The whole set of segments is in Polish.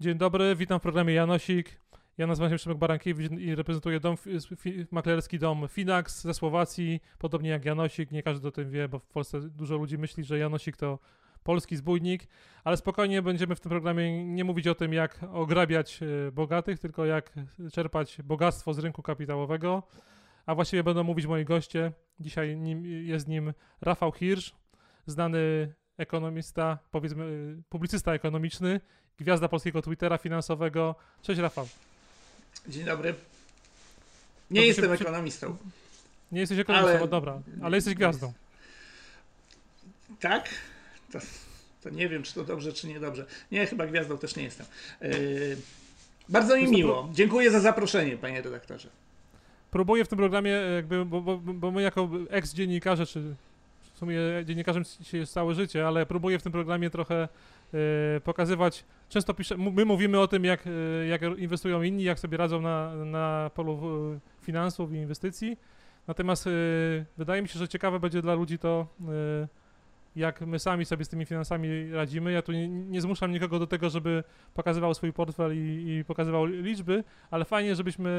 Dzień dobry, witam w programie Janosik. Ja nazywam się Przemek Barankiewicz i reprezentuję dom, maklerski dom Finax ze Słowacji, podobnie jak Janosik. Nie każdy o tym wie, bo w Polsce dużo ludzi myśli, że Janosik to polski zbójnik, ale spokojnie będziemy w tym programie nie mówić o tym, jak ograbiać e, bogatych, tylko jak czerpać bogactwo z rynku kapitałowego. A właściwie będą mówić moi goście. Dzisiaj nim, jest nim Rafał Hirsch, znany ekonomista, powiedzmy e, publicysta ekonomiczny, gwiazda polskiego Twittera finansowego. Cześć Rafał. Dzień dobry. Nie to jestem się, ekonomistą. Nie jesteś ekonomistą, ale, dobra, ale jesteś gwiazdą. Tak? To, to, nie wiem, czy to dobrze, czy niedobrze. Nie, chyba gwiazdą też nie jestem. Yy, bardzo mi miło. Dziękuję za zaproszenie, panie redaktorze. Próbuję w tym programie, jakby, bo, bo, bo my jako ex-dziennikarze, czy w sumie dziennikarzem się jest całe życie, ale próbuję w tym programie trochę yy, pokazywać. Często pisze, my mówimy o tym, jak, yy, jak inwestują inni, jak sobie radzą na, na polu yy, finansów i inwestycji. Natomiast wydaje mi się, że ciekawe będzie dla ludzi to jak my sami sobie z tymi finansami radzimy. Ja tu nie, nie zmuszam nikogo do tego, żeby pokazywał swój portfel i, i pokazywał liczby, ale fajnie, żebyśmy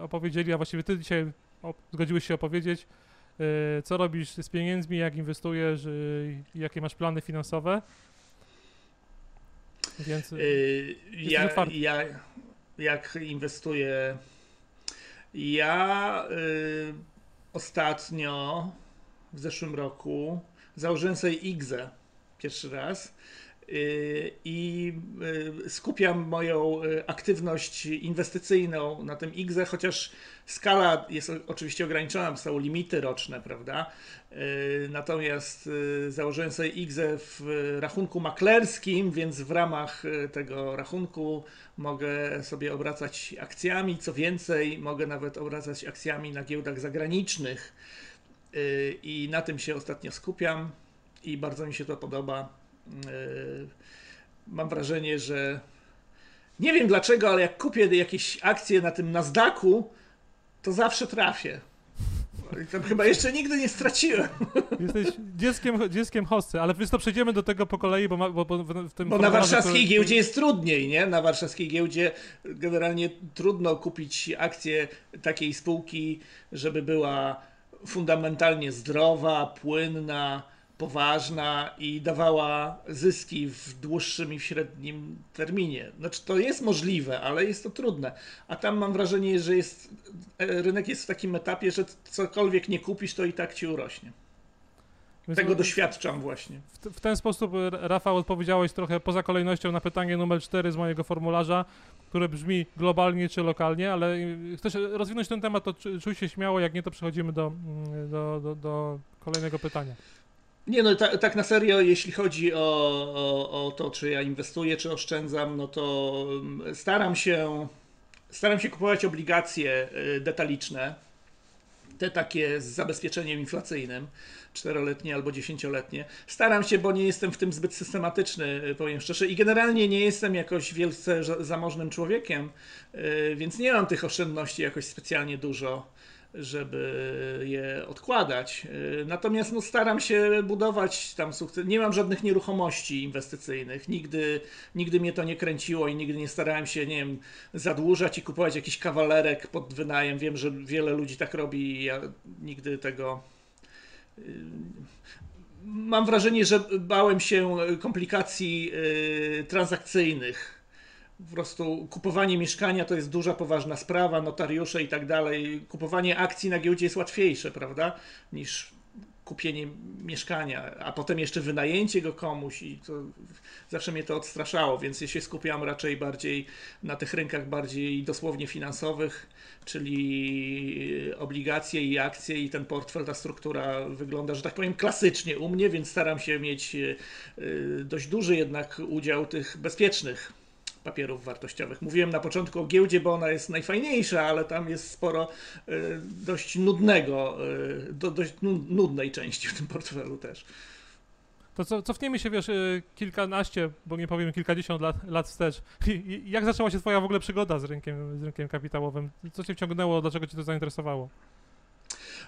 opowiedzieli, a właściwie ty dzisiaj zgodziłeś się opowiedzieć, e, co robisz z pieniędzmi, jak inwestujesz, jakie masz plany finansowe. Więc yy, ja, ja, jak inwestuję? Ja yy, ostatnio w zeszłym roku założyłem sobie IGZE pierwszy raz y, i y, skupiam moją y, aktywność inwestycyjną na tym IGZE, chociaż skala jest oczywiście ograniczona, są limity roczne, prawda? Natomiast założyłem sobie IGZE w rachunku maklerskim, więc w ramach tego rachunku mogę sobie obracać akcjami, co więcej, mogę nawet obracać akcjami na giełdach zagranicznych i na tym się ostatnio skupiam i bardzo mi się to podoba. Y, mam wrażenie, że nie wiem dlaczego, ale jak kupię jakieś akcje na tym Nasdaqu, to zawsze trafię. Tam chyba jeszcze nigdy nie straciłem. Jesteś dzieckiem, dzieckiem hosty, ale więc to przejdziemy do tego po kolei, bo, ma, bo, bo w tym... Bo na warszawskiej który... giełdzie jest trudniej, nie? Na warszawskiej giełdzie generalnie trudno kupić akcję takiej spółki, żeby była fundamentalnie zdrowa, płynna, poważna i dawała zyski w dłuższym i w średnim terminie. Znaczy to jest możliwe, ale jest to trudne. A tam mam wrażenie, że jest, e, rynek jest w takim etapie, że cokolwiek nie kupisz, to i tak ci urośnie. Tego doświadczam właśnie. W, w, ten sposób, Rafał, odpowiedziałeś trochę poza kolejnością na pytanie numer 4 z mojego formularza, które brzmi globalnie czy lokalnie, ale chcesz rozwinąć ten temat, to czuj się śmiało, jak nie, to przechodzimy do, mm, do, do, do kolejnego pytania. Nie no, ta, tak na serio, jeśli chodzi o, o, o to, czy ja inwestuję, czy oszczędzam, no to mm, staram się, staram się kupować obligacje y, detaliczne, te takie z zabezpieczeniem inflacyjnym, czteroletnie albo dziesięcioletnie. Staram się, bo nie jestem w tym zbyt systematyczny, y, powiem szczerze, i generalnie nie jestem jakoś wielce zamożnym człowiekiem, y, więc nie mam tych oszczędności jakoś specjalnie dużo żeby je odkładać. Y, natomiast no, staram się budować tam sukces. Nie mam żadnych nieruchomości inwestycyjnych. Nigdy, nigdy mnie to nie kręciło i nigdy nie starałem się, nie wiem, zadłużać i kupować jakiś kawalerek pod wynajem. Wiem, że wiele ludzi tak robi i ja nigdy tego. Y, mam wrażenie, że bałem się komplikacji y, transakcyjnych po prostu kupowanie mieszkania to jest duża, poważna sprawa, notariusze i tak dalej. Kupowanie akcji na giełdzie jest łatwiejsze, prawda, niż kupienie mieszkania, a potem jeszcze wynajęcie go komuś i to zawsze mnie to odstraszało, więc ja się skupiam raczej bardziej na tych rynkach bardziej dosłownie finansowych, czyli obligacje i akcje i ten portfel, ta struktura wygląda, że tak powiem, klasycznie u mnie, więc staram się mieć e, dość duży jednak udział tych bezpiecznych papierów wartościowych. Mówiłem na początku o giełdzie, bo ona jest najfajniejsza, ale tam jest sporo y, dość nudnego, y, do, dość nudnej części w tym portfelu też. To co, cofniemy się, wiesz, y, kilkanaście, bo nie powiem kilkadziesiąt lat, lat wstecz. Jak zaczęła się twoja w ogóle przygoda z rynkiem, z rynkiem kapitałowym? Co cię wciągnęło, dlaczego cię to zainteresowało?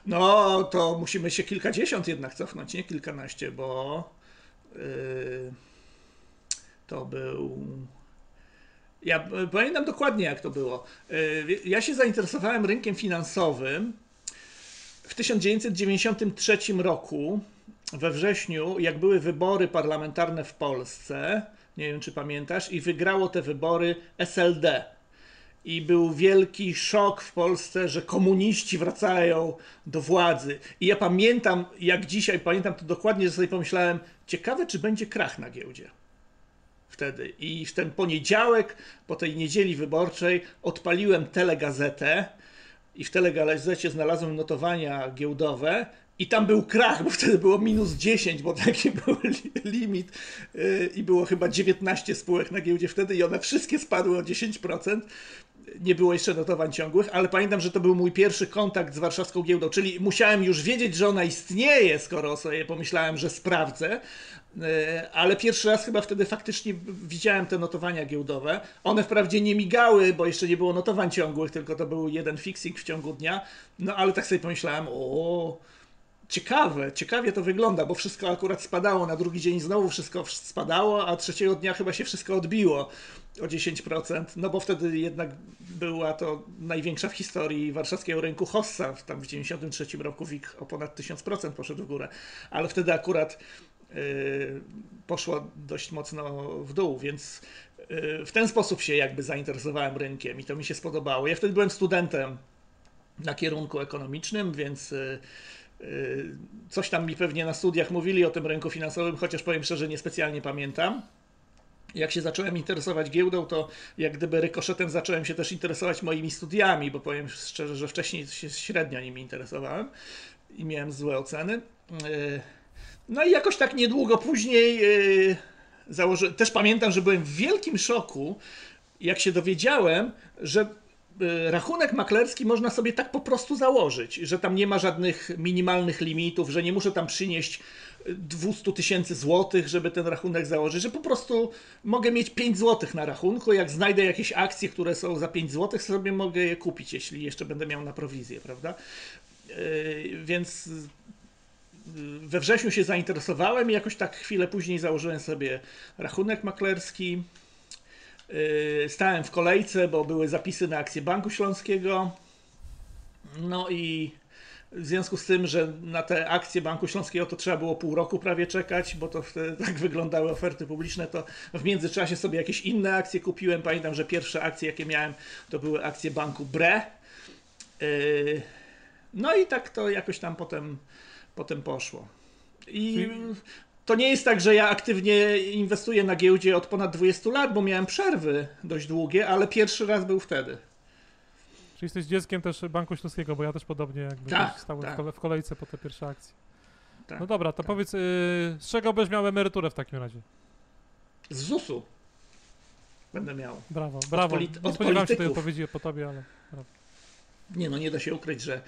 No, to musimy się kilkadziesiąt jednak cofnąć, nie kilkanaście, bo yy, to był. Ja pamiętam dokładnie, jak to było. Yy, ja się zainteresowałem rynkiem finansowym w 1993 roku, we wrześniu, jak były wybory parlamentarne w Polsce. Nie wiem, czy pamiętasz, i wygrało te wybory SLD i był wielki szok w Polsce, że komuniści wracają do władzy. I ja pamiętam, jak dzisiaj pamiętam to dokładnie, że sobie pomyślałem, ciekawe, czy będzie krach na giełdzie. Wtedy. I w ten poniedziałek, po tej niedzieli wyborczej, odpaliłem telegazetę i w telegazecie znalazłem notowania giełdowe i tam był krach, bo wtedy było minus 10, bo taki był limit yy, i było chyba 19 spółek na giełdzie wtedy i one wszystkie spadły o 10% nie było jeszcze notowań ciągłych, ale pamiętam, że to był mój pierwszy kontakt z warszawską giełdą, czyli musiałem już wiedzieć, że ona istnieje, skoro sobie pomyślałem, że sprawdzę. E, ale pierwszy raz chyba wtedy faktycznie widziałem te notowania giełdowe. One wprawdzie nie migały, bo jeszcze nie było notowań ciągłych, tylko to był jeden fixing w ciągu dnia. No ale tak sobie pomyślałem, o ciekawe, ciekawie to wygląda, bo wszystko akurat spadało, na drugi dzień znowu wszystko spadało, a trzeciego dnia chyba się wszystko odbiło o 10%, no bo wtedy jednak była to największa w historii warszawskiego rynku hossa, tam w 93 roku WIG o ponad 1000% poszedł w górę, ale wtedy akurat yy, poszło dość mocno w dół, więc yy, w ten sposób się jakby zainteresowałem rynkiem i to mi się spodobało. Ja wtedy byłem studentem na kierunku ekonomicznym, więc yy, Coś tam mi pewnie na studiach mówili o tym rynku finansowym, chociaż powiem szczerze, niespecjalnie pamiętam. Jak się zacząłem interesować giełdą, to jak gdyby rykoszetem zacząłem się też interesować moimi studiami, bo powiem szczerze, że wcześniej się średnio nimi interesowałem i miałem złe oceny. No i jakoś tak niedługo później założyłem. Też pamiętam, że byłem w wielkim szoku, jak się dowiedziałem, że Y, rachunek maklerski można sobie tak po prostu założyć, że tam nie ma żadnych minimalnych limitów, że nie muszę tam przynieść 200 tysięcy złotych, żeby ten rachunek założyć, że po prostu mogę mieć 5 złotych na rachunku, jak znajdę jakieś akcje, które są za 5 złotych, sobie mogę je kupić, jeśli jeszcze będę miał na prowizję, prawda? Y, więc y, we wrześniu się zainteresowałem i jakoś tak chwilę później założyłem sobie rachunek maklerski. Yy, stałem w kolejce, bo były zapisy na akcję Banku Śląskiego. No i w związku z tym, że na te akcje Banku Śląskiego to trzeba było pół roku prawie czekać, bo to tak wyglądały oferty publiczne, to w międzyczasie sobie jakieś inne akcje kupiłem. Pamiętam, że pierwsze akcje, jakie miałem, to były akcje banku BRE. Yy, no i tak to jakoś tam potem, potem poszło. I to nie jest tak, że ja aktywnie inwestuję na giełdzie od ponad 20 lat, bo miałem przerwy dość długie, ale pierwszy raz był wtedy. Czyli jesteś dzieckiem też Banku Śląskiego, bo ja też podobnie jakby tak, stałem tak. w kolejce po te pierwsze akcje. Tak, no dobra, to tak. powiedz, yy, z czego byś miał emeryturę w takim razie? Z ZUS-u będę miał. Brawo, brawo. Od nie spodziewałem się tej odpowiedzi po tobie, ale brawo. Nie no, nie da się ukryć, że,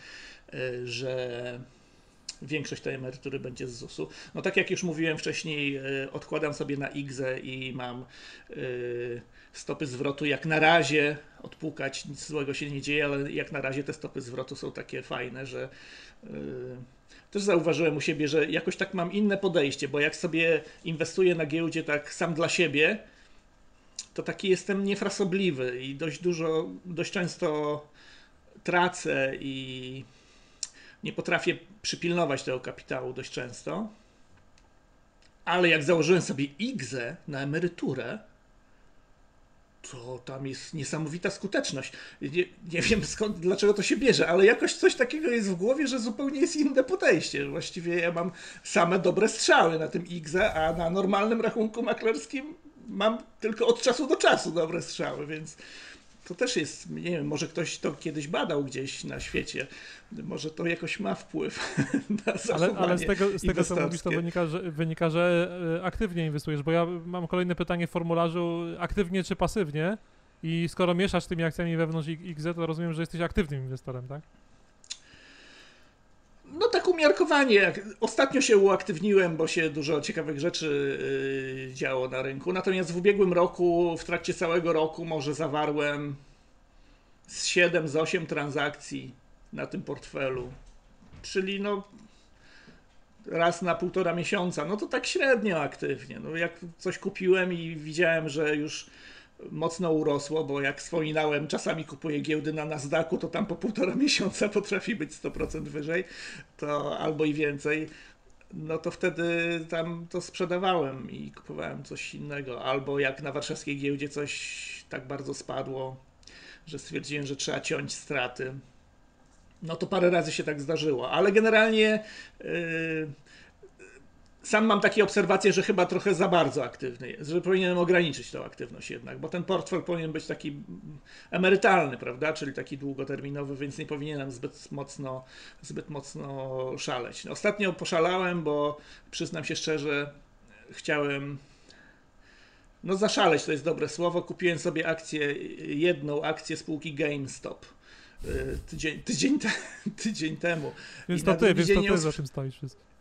yy, że większość tej emerytury będzie z ZUS-u. No tak jak już mówiłem wcześniej, e, odkładam sobie na IGZE i mam e, stopy zwrotu jak na razie, odpukać, nic złego się nie dzieje, ale jak na razie te stopy zwrotu są takie fajne, że e, też zauważyłem u siebie, że jakoś tak mam inne podejście, bo jak sobie inwestuję na giełdzie tak sam dla siebie, to taki jestem niefrasobliwy i dość dużo, dość często tracę i nie potrafię przypilnować tego kapitału dość często. Ale jak założyłem sobie IGZE na emeryturę, to tam jest niesamowita skuteczność. Nie, nie, wiem skąd, dlaczego to się bierze, ale jakoś coś takiego jest w głowie, że zupełnie jest inne podejście. Właściwie ja mam same dobre strzały na tym IGZE, a na normalnym rachunku maklerskim mam tylko od czasu do czasu dobre strzały, więc to też jest, nie wiem, może ktoś to kiedyś badał gdzieś na świecie, może to jakoś ma wpływ na zachowanie Ale, ale z tego, z tego co mówisz, to wynika że, wynika, że e, aktywnie inwestujesz, bo ja mam kolejne pytanie w formularzu, aktywnie czy pasywnie? I skoro mieszasz tymi akcjami wewnątrz XZ, to rozumiem, że jesteś aktywnym inwestorem, tak? No tak umiarkowanie. Ostatnio się uaktywniłem, bo się dużo ciekawych rzeczy yy, działo na rynku. Natomiast w ubiegłym roku, w trakcie całego roku, może zawarłem z 7, z 8 transakcji na tym portfelu. Czyli no raz na półtora miesiąca. No to tak średnio aktywnie. No jak coś kupiłem i widziałem, że już mocno urosło, bo jak wspominałem, czasami kupuję giełdy na Nasdaqu, to tam po półtora miesiąca potrafi być 100% wyżej, to albo i więcej. No to wtedy tam to sprzedawałem i kupowałem coś innego. Albo jak na warszawskiej giełdzie coś tak bardzo spadło, że stwierdziłem, że trzeba ciąć straty. No to parę razy się tak zdarzyło, ale generalnie. Yy, sam mam takie obserwacje, że chyba trochę za bardzo aktywny jest, że powinienem ograniczyć tą aktywność jednak, bo ten portfel powinien być taki emerytalny, prawda, czyli taki długoterminowy, więc nie powinienem zbyt mocno, zbyt mocno szaleć. No, ostatnio poszalałem, bo przyznam się szczerze, chciałem no zaszaleć to jest dobre słowo, kupiłem sobie akcję, jedną akcję spółki GameStop y, tydzień, tydzień, te, tydzień temu. Więc to ty, więc to ty za tym stoisz wszystko.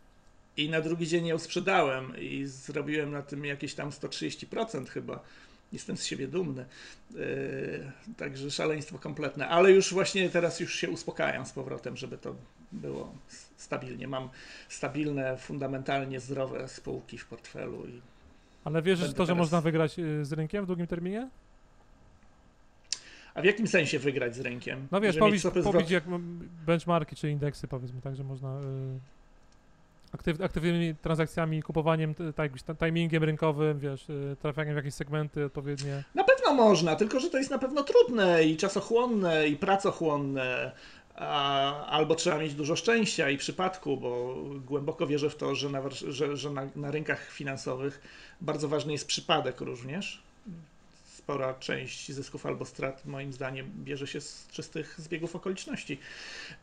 I na drugi dzień ją sprzedałem i zrobiłem na tym jakieś tam 130% chyba. Jestem z siebie dumny. Yy, także szaleństwo kompletne. Ale już właśnie teraz już się uspokajam z powrotem, żeby to było stabilnie. Mam stabilne, fundamentalnie zdrowe spółki w portfelu. I Ale wierzysz w to, że można wygrać y, z rynkiem w długim terminie? A w jakim sensie wygrać z rynkiem? No wiesz, pobić, pobić jak benchmarki czy indeksy, powiedzmy tak, że można... Yy aktyw, aktywnymi transakcjami, kupowaniem, tak, timingiem rynkowym, wiesz, y, trafianiem w jakieś segmenty odpowiednie? Na pewno można, tylko że to jest na pewno trudne i czasochłonne i pracochłonne. A, albo trzeba mieć dużo szczęścia i przypadku, bo głęboko wierzę w to, że na, że, że na, na rynkach finansowych bardzo ważny jest przypadek również. Spora część zysków albo strat, moim zdaniem, bierze się z czystych zbiegów okoliczności.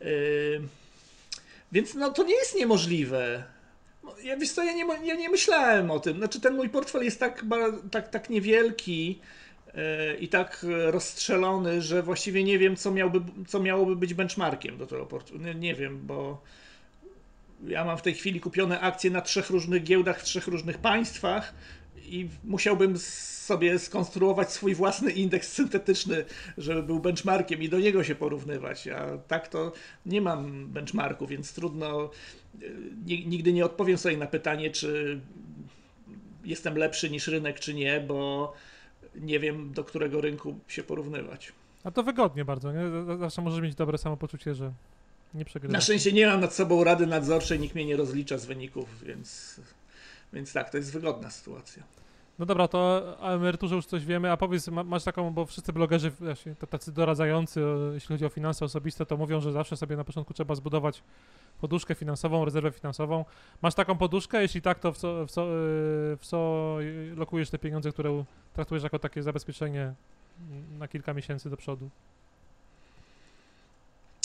Yy, więc no, to nie jest niemożliwe. Ja, wiesz co, ja nie, ja nie myślałem o tym. Znaczy ten mój portfel jest tak, tak, tak niewielki yy, i tak rozstrzelony, że właściwie nie wiem, co, miałby, co miałoby być benchmarkiem do tego portfela. Nie, nie wiem, bo ja mam w tej chwili kupione akcje na trzech różnych giełdach w trzech różnych państwach i musiałbym sobie skonstruować swój własny indeks syntetyczny, żeby był benchmarkiem i do niego się porównywać. A tak to nie mam benchmarku, więc trudno, e, nigdy nie odpowiem sobie na pytanie, czy jestem lepszy niż rynek, czy nie, bo nie wiem, do którego rynku się porównywać. A to wygodnie bardzo, nie? Zawsze możesz mieć dobre samopoczucie, że nie przegrywasz. Na szczęście nie mam nad sobą rady nadzorczej, nikt mnie nie rozlicza z wyników, więc, więc tak, to jest wygodna sytuacja. No dobra, to o emeryturze już coś wiemy, a powiedz, masz taką, bo wszyscy blogerzy, tacy doradzający, jeśli chodzi o finanse osobiste, to mówią, że zawsze sobie na początku trzeba zbudować poduszkę finansową, rezerwę finansową. Masz taką poduszkę? Jeśli tak, to w co, w co, w co lokujesz te pieniądze, które traktujesz jako takie zabezpieczenie na kilka miesięcy do przodu?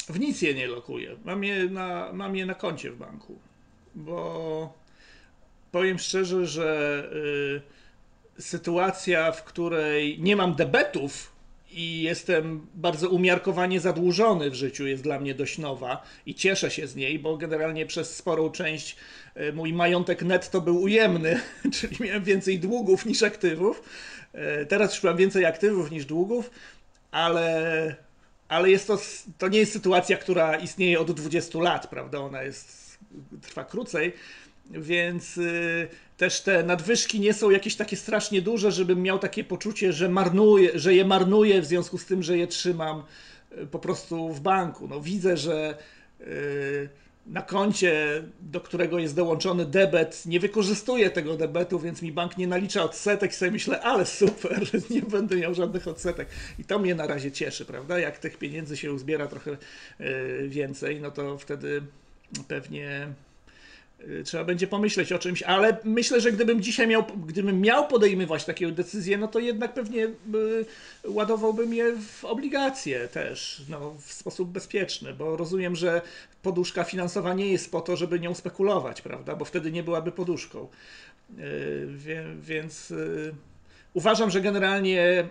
W nic je nie lokuję. Mam je na, mam je na koncie w banku, bo powiem szczerze, że... Yy, sytuacja, w której nie mam debetów i jestem bardzo umiarkowanie zadłużony w życiu, jest dla mnie dość nowa i cieszę się z niej, bo generalnie przez sporą część e, mój majątek netto był ujemny, czyli miałem więcej długów niż aktywów. E, teraz już mam więcej aktywów niż długów, ale, ale jest to, to nie jest sytuacja, która istnieje od 20 lat, prawda? Ona jest, trwa krócej, więc. Yy, też te nadwyżki nie są jakieś takie strasznie duże, żebym miał takie poczucie, że marnuję, że je marnuję w związku z tym, że je trzymam e, po prostu w banku. No widzę, że e, na koncie, do którego jest dołączony debet, nie wykorzystuję tego debetu, więc mi bank nie nalicza odsetek. Sobie myślę, ale super, nie będę miał żadnych odsetek. I to mnie na razie cieszy, prawda? Jak tych pieniędzy się uzbiera trochę więcej, no to wtedy pewnie Y, trzeba będzie pomyśleć o czymś, ale myślę, że gdybym dzisiaj miał, gdybym miał podejmować takie decyzje, no to jednak pewnie y, ładowałbym je w obligacje też, no, w sposób bezpieczny, bo rozumiem, że poduszka finansowa nie jest po to, żeby nią spekulować, prawda, bo wtedy nie byłaby poduszką. Y, więc y, uważam, że generalnie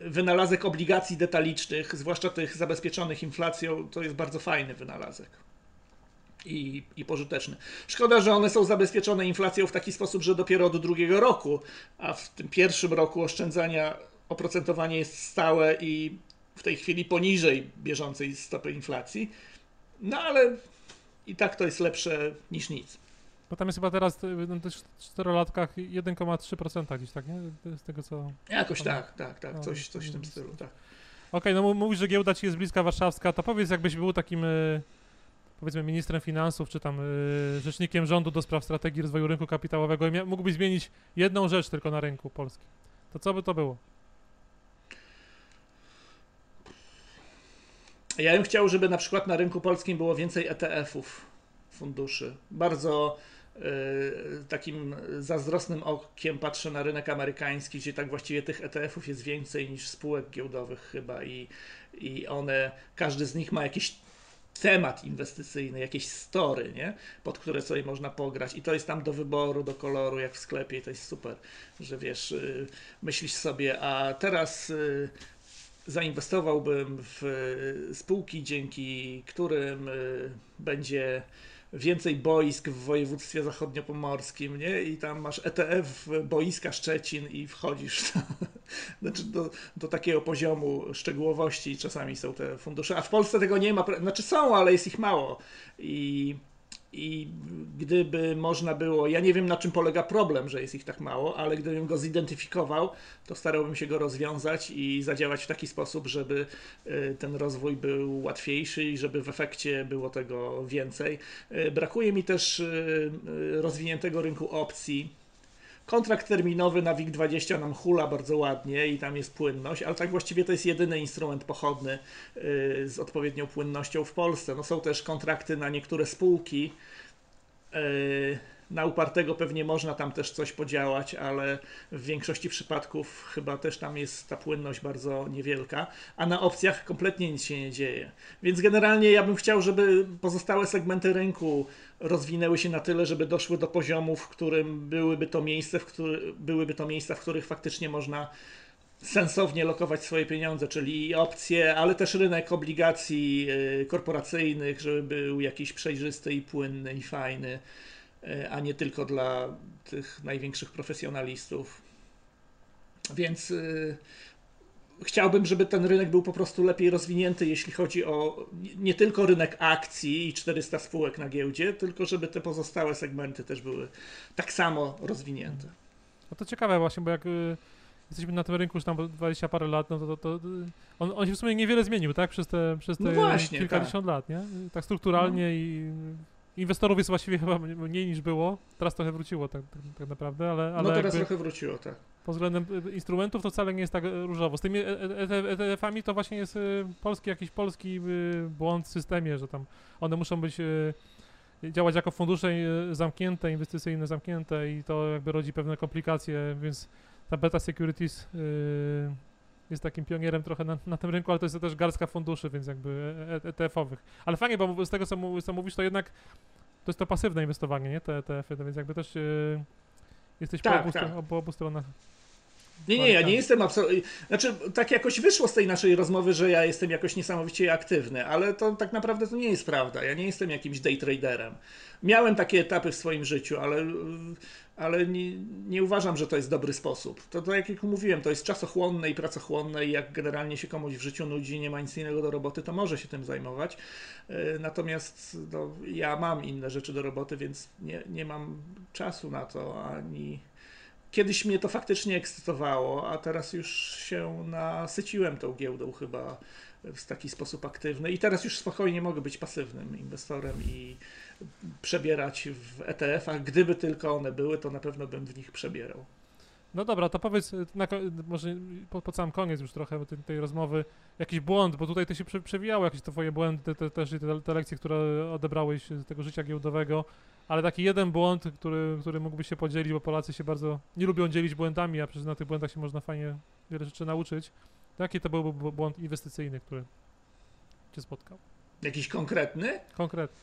wynalazek obligacji detalicznych, zwłaszcza tych zabezpieczonych inflacją, to jest bardzo fajny wynalazek. I, i pożyteczny. Szkoda, że one są zabezpieczone inflacją w taki sposób, że dopiero od drugiego roku, a w tym pierwszym roku oszczędzania oprocentowanie jest stałe i w tej chwili poniżej bieżącej stopy inflacji. No ale i tak to jest lepsze niż nic. Bo tam jest chyba teraz y, na tych czterolatkach 1,3% gdzieś, tak, nie? Z tego co... Jakoś tak, tak, tak, coś, coś w tym stylu, tak. Okej, okay, no mówisz, że giełda ci jest bliska warszawska, to powiedz jakbyś był takim y, powiedzmy ministrem finansów, czy tam y, rzecznikiem rządu do spraw strategii rozwoju rynku kapitałowego i mógłbyś zmienić jedną rzecz tylko na rynku polskim, to co by to było? Ja bym chciał, żeby na przykład na rynku polskim było więcej ETF-ów, funduszy. Bardzo y, takim zazdrosnym okiem patrzę na rynek amerykański, gdzie tak właściwie tych ETF-ów jest więcej niż spółek giełdowych chyba i, i one, każdy z nich ma jakiś temat inwestycyjny, jakieś story, nie? pod które sobie można pograć i to jest tam do wyboru, do koloru, jak w sklepie i to jest super, że wiesz, y, myślisz sobie, a teraz y, zainwestowałbym w spółki, dzięki którym będzie więcej boisk w województwie zachodniopomorskim, nie? I tam masz ETF boiska Szczecin i wchodzisz do, znaczy do, do takiego poziomu szczegółowości czasami są te fundusze, a w Polsce tego nie ma, znaczy są, ale jest ich mało i i gdyby można było, ja nie wiem na czym polega problem, że jest ich tak mało, ale gdybym go zidentyfikował, to starałbym się go rozwiązać i zadziałać w taki sposób, żeby e, ten rozwój był łatwiejszy i żeby w efekcie było tego więcej. E, brakuje mi też e, rozwiniętego rynku opcji Kontrakt terminowy na WIG20 nam hula bardzo ładnie i tam jest płynność, ale tak właściwie to jest jedyny instrument pochodny y, z odpowiednią płynnością w Polsce. No są też kontrakty na niektóre spółki. Na upartego pewnie można tam też coś podziałać, ale w większości przypadków chyba też tam jest ta płynność bardzo niewielka, a na opcjach kompletnie nic się nie dzieje. Więc generalnie ja bym chciał, żeby pozostałe segmenty rynku rozwinęły się na tyle, żeby doszły do poziomu, w którym byłyby to miejsce, w który, byłyby to miejsca, w których faktycznie można sensownie lokować swoje pieniądze, czyli opcje, ale też rynek obligacji y, korporacyjnych, żeby był jakiś przejrzysty i płynny i fajny, a nie tylko dla tych największych profesjonalistów. Więc y, chciałbym, żeby ten rynek był po prostu lepiej rozwinięty, jeśli chodzi o nie tylko rynek akcji i 400 spółek na giełdzie, tylko żeby te pozostałe segmenty też były tak samo rozwinięte. No to ciekawe właśnie, bo jak y, jesteśmy na tym rynku już tam 20 parę lat, no to, to, to on, on, się w sumie niewiele zmienił, tak? Przez te, przez te no właśnie, kilkadziesiąt tak. lat, nie? Tak strukturalnie no. i inwestorów jest właściwie chyba mniej niż było. Teraz trochę wróciło tak, tak, tak naprawdę, ale, ale. No teraz trochę wróciło, tak. Pod względem y, instrumentów to wcale nie jest tak y, różowo. Z tymi ETF-ami e, e, to właśnie jest y, polski, jakiś polski błąd w systemie, że tam one muszą być działać jako fundusze zamknięte, inwestycyjne zamknięte i to jakby rodzi pewne komplikacje, więc ta Beta Securities jest takim pionierem trochę na, na tym rynku, ale to jest też garstka funduszy, więc jakby ETF-owych. Ale fajnie, bo z tego co, co mówisz, to jednak to jest to pasywne inwestowanie, nie? Te ETF-y, więc jakby też yy, jesteś tak, po, obu, tak. po obu stronach. Nie, nie, ja nie jestem absolutnie. Znaczy, tak jakoś wyszło z tej naszej rozmowy, że ja jestem jakoś niesamowicie aktywny, ale to tak naprawdę to nie jest prawda. Ja nie jestem jakimś day traderem. Miałem takie etapy w swoim życiu, ale ale nie, nie, uważam, że to jest dobry sposób. To, to jak mówiłem, to jest czasochłonne i pracochłonne i jak generalnie się komuś w życiu nudzi, nie ma nic innego do roboty, to może się tym zajmować. E, natomiast no, ja mam inne rzeczy do roboty, więc nie, nie mam czasu na to, ani... Kiedyś mnie to faktycznie ekscytowało, a teraz już się nasyciłem tą giełdą chyba w taki sposób aktywny i teraz już spokojnie mogę być pasywnym inwestorem i przebierać w ETF-ach. Gdyby tylko one były, to na pewno bym w nich przebierał. No dobra, to powiedz, na, może po, po sam koniec już trochę tej, tej, rozmowy, jakiś błąd, bo tutaj to się prze, przewijało, jakieś twoje błędy, te, też te, te, lekcje, które odebrałeś z tego życia giełdowego, ale taki jeden błąd, który, który mógłbyś się podzielić, bo Polacy się bardzo nie lubią dzielić błędami, a przecież na tych błędach się można fajnie wiele rzeczy nauczyć. Jaki to byłby błąd inwestycyjny, który cię spotkał? Jakiś konkretny? Konkretny.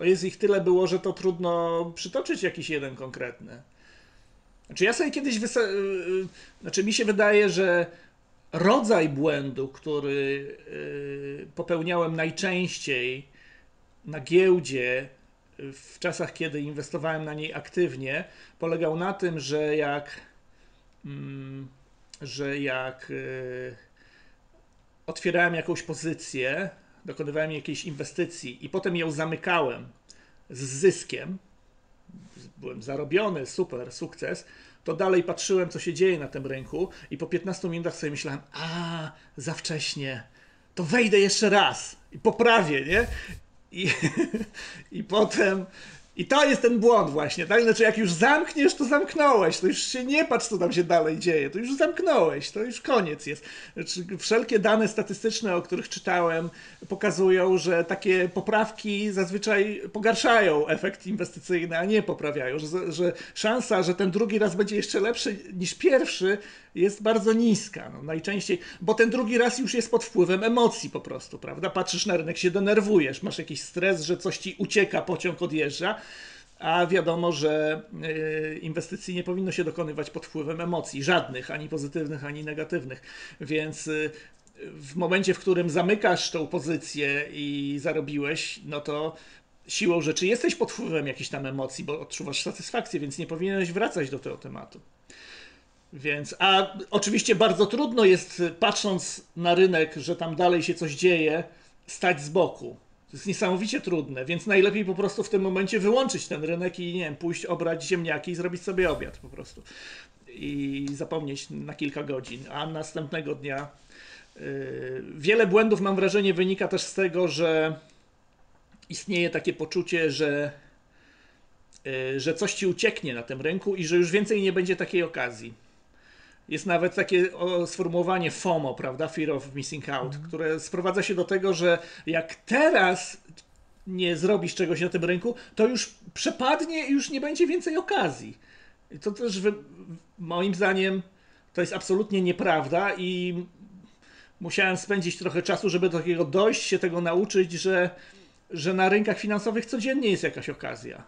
O jest ich tyle było, że to trudno przytoczyć jakiś jeden konkretny. Znaczy ja sobie kiedyś wysa- y, y, znaczy mi się wydaje, że rodzaj błędu, który y, popełniałem najczęściej na giełdzie w czasach, kiedy inwestowałem na niej aktywnie, polegał na tym, że jak, mm, że jak otwierałem jakąś pozycję, dokonywałem jakiejś inwestycji i potem ją zamykałem z zyskiem, byłem zarobiony, super, sukces, to dalej patrzyłem, co się dzieje na tym rynku i po 15 minutach sobie myślałem, a, za wcześnie, to wejdę jeszcze raz i poprawię, nie? I, i potem i to jest ten błąd właśnie, tak? Znaczy jak już zamkniesz, to zamknąłeś, to już się nie patrz, co tam się dalej dzieje, to już zamknąłeś, to już koniec jest. Znaczy, wszelkie dane statystyczne, o których czytałem, pokazują, że takie poprawki zazwyczaj pogarszają efekt inwestycyjny, a nie poprawiają, że, że szansa, że ten drugi raz będzie jeszcze lepszy niż pierwszy, jest bardzo niska. No, najczęściej, bo ten drugi raz już jest pod wpływem emocji po prostu, prawda? Patrzysz na rynek, się denerwujesz, masz jakiś stres, że coś ci ucieka, pociąg odjeżdża, a wiadomo, że y, inwestycji nie powinno się dokonywać pod wpływem emocji, żadnych, ani pozytywnych, ani negatywnych. Więc y, w momencie, w którym zamykasz tą pozycję i zarobiłeś, no to siłą rzeczy jesteś pod wpływem jakichś tam emocji, bo odczuwasz satysfakcję, więc nie powinieneś wracać do tego tematu. Więc, a oczywiście bardzo trudno jest, patrząc na rynek, że tam dalej się coś dzieje, stać z boku. To jest niesamowicie trudne, więc najlepiej po prostu w tym momencie wyłączyć ten rynek i nie wiem, pójść obrać ziemniaki i zrobić sobie obiad po prostu. I zapomnieć na kilka godzin, a następnego dnia. Yy, wiele błędów, mam wrażenie, wynika też z tego, że istnieje takie poczucie, że, yy, że coś ci ucieknie na tym rynku i że już więcej nie będzie takiej okazji jest nawet takie sformułowanie FOMO, prawda? Fear of Missing Out, mm. które sprowadza się do tego, że jak teraz nie zrobisz czegoś na tym rynku, to już przepadnie i już nie będzie więcej okazji. I to też moim zdaniem to jest absolutnie nieprawda i musiałem spędzić trochę czasu, żeby do takiego dojść, się tego nauczyć, że, że na rynkach finansowych codziennie jest jakaś okazja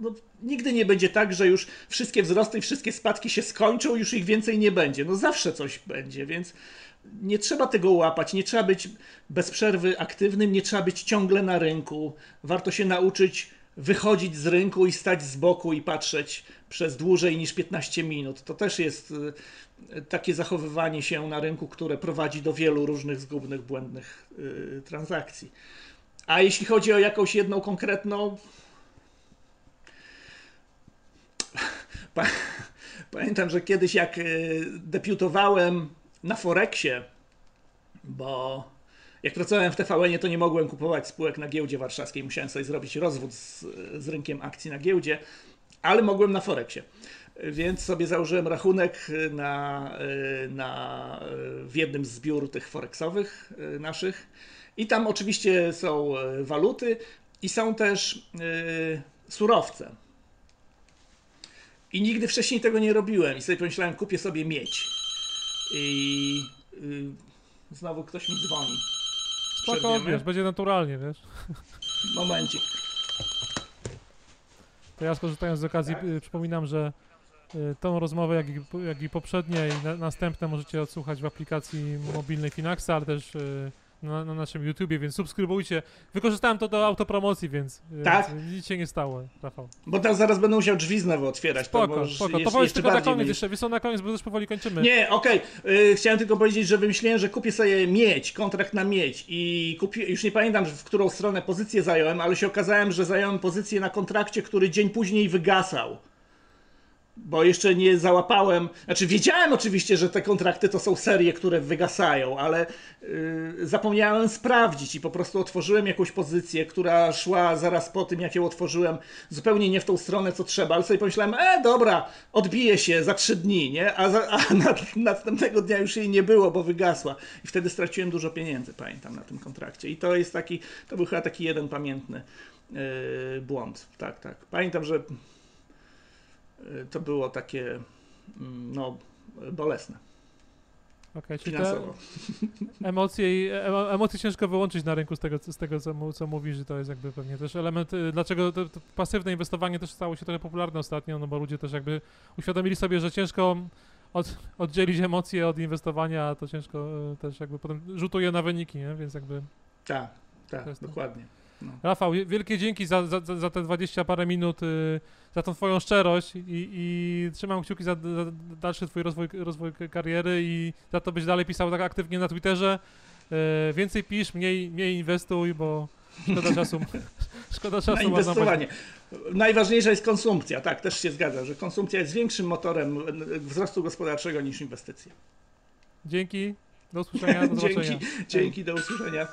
no, nigdy nie będzie tak, że już wszystkie wzrosty i wszystkie spadki się skończą, już ich więcej nie będzie. No zawsze coś będzie, więc nie trzeba tego łapać, nie trzeba być bez przerwy aktywnym, nie trzeba być ciągle na rynku. Warto się nauczyć wychodzić z rynku i stać z boku i patrzeć przez dłużej niż 15 minut. To też jest y, takie zachowywanie się na rynku, które prowadzi do wielu różnych zgubnych, błędnych y, transakcji. A jeśli chodzi o jakąś jedną konkretną, Pamiętam, że kiedyś jak y, debiutowałem na Forexie, bo jak pracowałem w tvn to nie mogłem kupować spółek na giełdzie warszawskiej, musiałem sobie zrobić rozwód z, z rynkiem akcji na giełdzie, ale mogłem na Forexie. Więc sobie założyłem rachunek na, y, na, y, w jednym z biur tych forexowych naszych. I tam oczywiście są waluty i są też surowce. I nigdy wcześniej tego nie robiłem. I sobie pomyślałem, kupię sobie miedź. I yy, znowu ktoś mi dzwoni. Spoko, wiesz, będzie naturalnie, wiesz. Momencik. To ja skorzystając z okazji tak? przypominam, że y, tą rozmowę, jak i, jak i poprzednie i na, następne możecie odsłuchać w aplikacji mobilnej Finaxa, ale też y, na, na, naszym YouTubie, więc subskrybujcie. Wykorzystałem to do autopromocji, więc, tak? więc nic się nie stało, Rafał. Bo tam zaraz będę musiał drzwi znowu otwierać. Spoko, to, spoko. To powiedz tylko na koniec jeszcze, wysą na koniec, bo już powoli kończymy. Nie, okej. Okay. Chciałem tylko powiedzieć, że wymyśliłem, że kupię sobie miedź, kontrakt na miedź i kupię, już nie pamiętam w którą stronę pozycję zająłem, ale się okazałem, że zająłem pozycję na kontrakcie, który dzień później wygasał bo jeszcze nie załapałem, znaczy wiedziałem oczywiście, że te kontrakty to są serie, które wygasają, ale yy, zapomniałem sprawdzić i po prostu otworzyłem jakąś pozycję, która szła zaraz po tym, jak ją otworzyłem, zupełnie nie w tą stronę, co trzeba, ale sobie pomyślałem, e, dobra, odbije się za trzy dni, nie? A, za, a na, następnego dnia już jej nie było, bo wygasła. I wtedy straciłem dużo pieniędzy, pamiętam, na tym kontrakcie. I to jest taki, to był chyba taki jeden pamiętny yy, błąd. Tak, tak. Pamiętam, że to było takie mm, no, bolesne. Okay, te emocje, emocje ciężko wyłączyć na rynku z tego, z tego co, co mówisz, że to jest jakby pewnie też element, y, dlaczego to, to pasywne inwestowanie też stało się trochę popularne ostatnio, no bo ludzie też jakby uświadomili sobie, że ciężko od, oddzielić emocje od inwestowania, a to ciężko y, też jakby potem rzutuje na wyniki, nie? więc jakby... Tak, tak, dokładnie. No. Rafał, wielkie dzięki za, za, za te 20 parę minut, y, za tą twoją szczerość i, i trzymam kciuki za, za dalszy twój rozwój, rozwój kariery i za to, byś dalej pisał tak aktywnie na Twitterze. Y, więcej pisz, mniej, mniej inwestuj, bo szkoda czasu. szkoda Na czasu można inwestowanie. Najważniejsza jest konsumpcja, tak, też się zgadzam, że konsumpcja jest większym motorem wzrostu gospodarczego niż inwestycje. Dzięki, do usłyszenia, do dzięki, dzięki, do usłyszenia.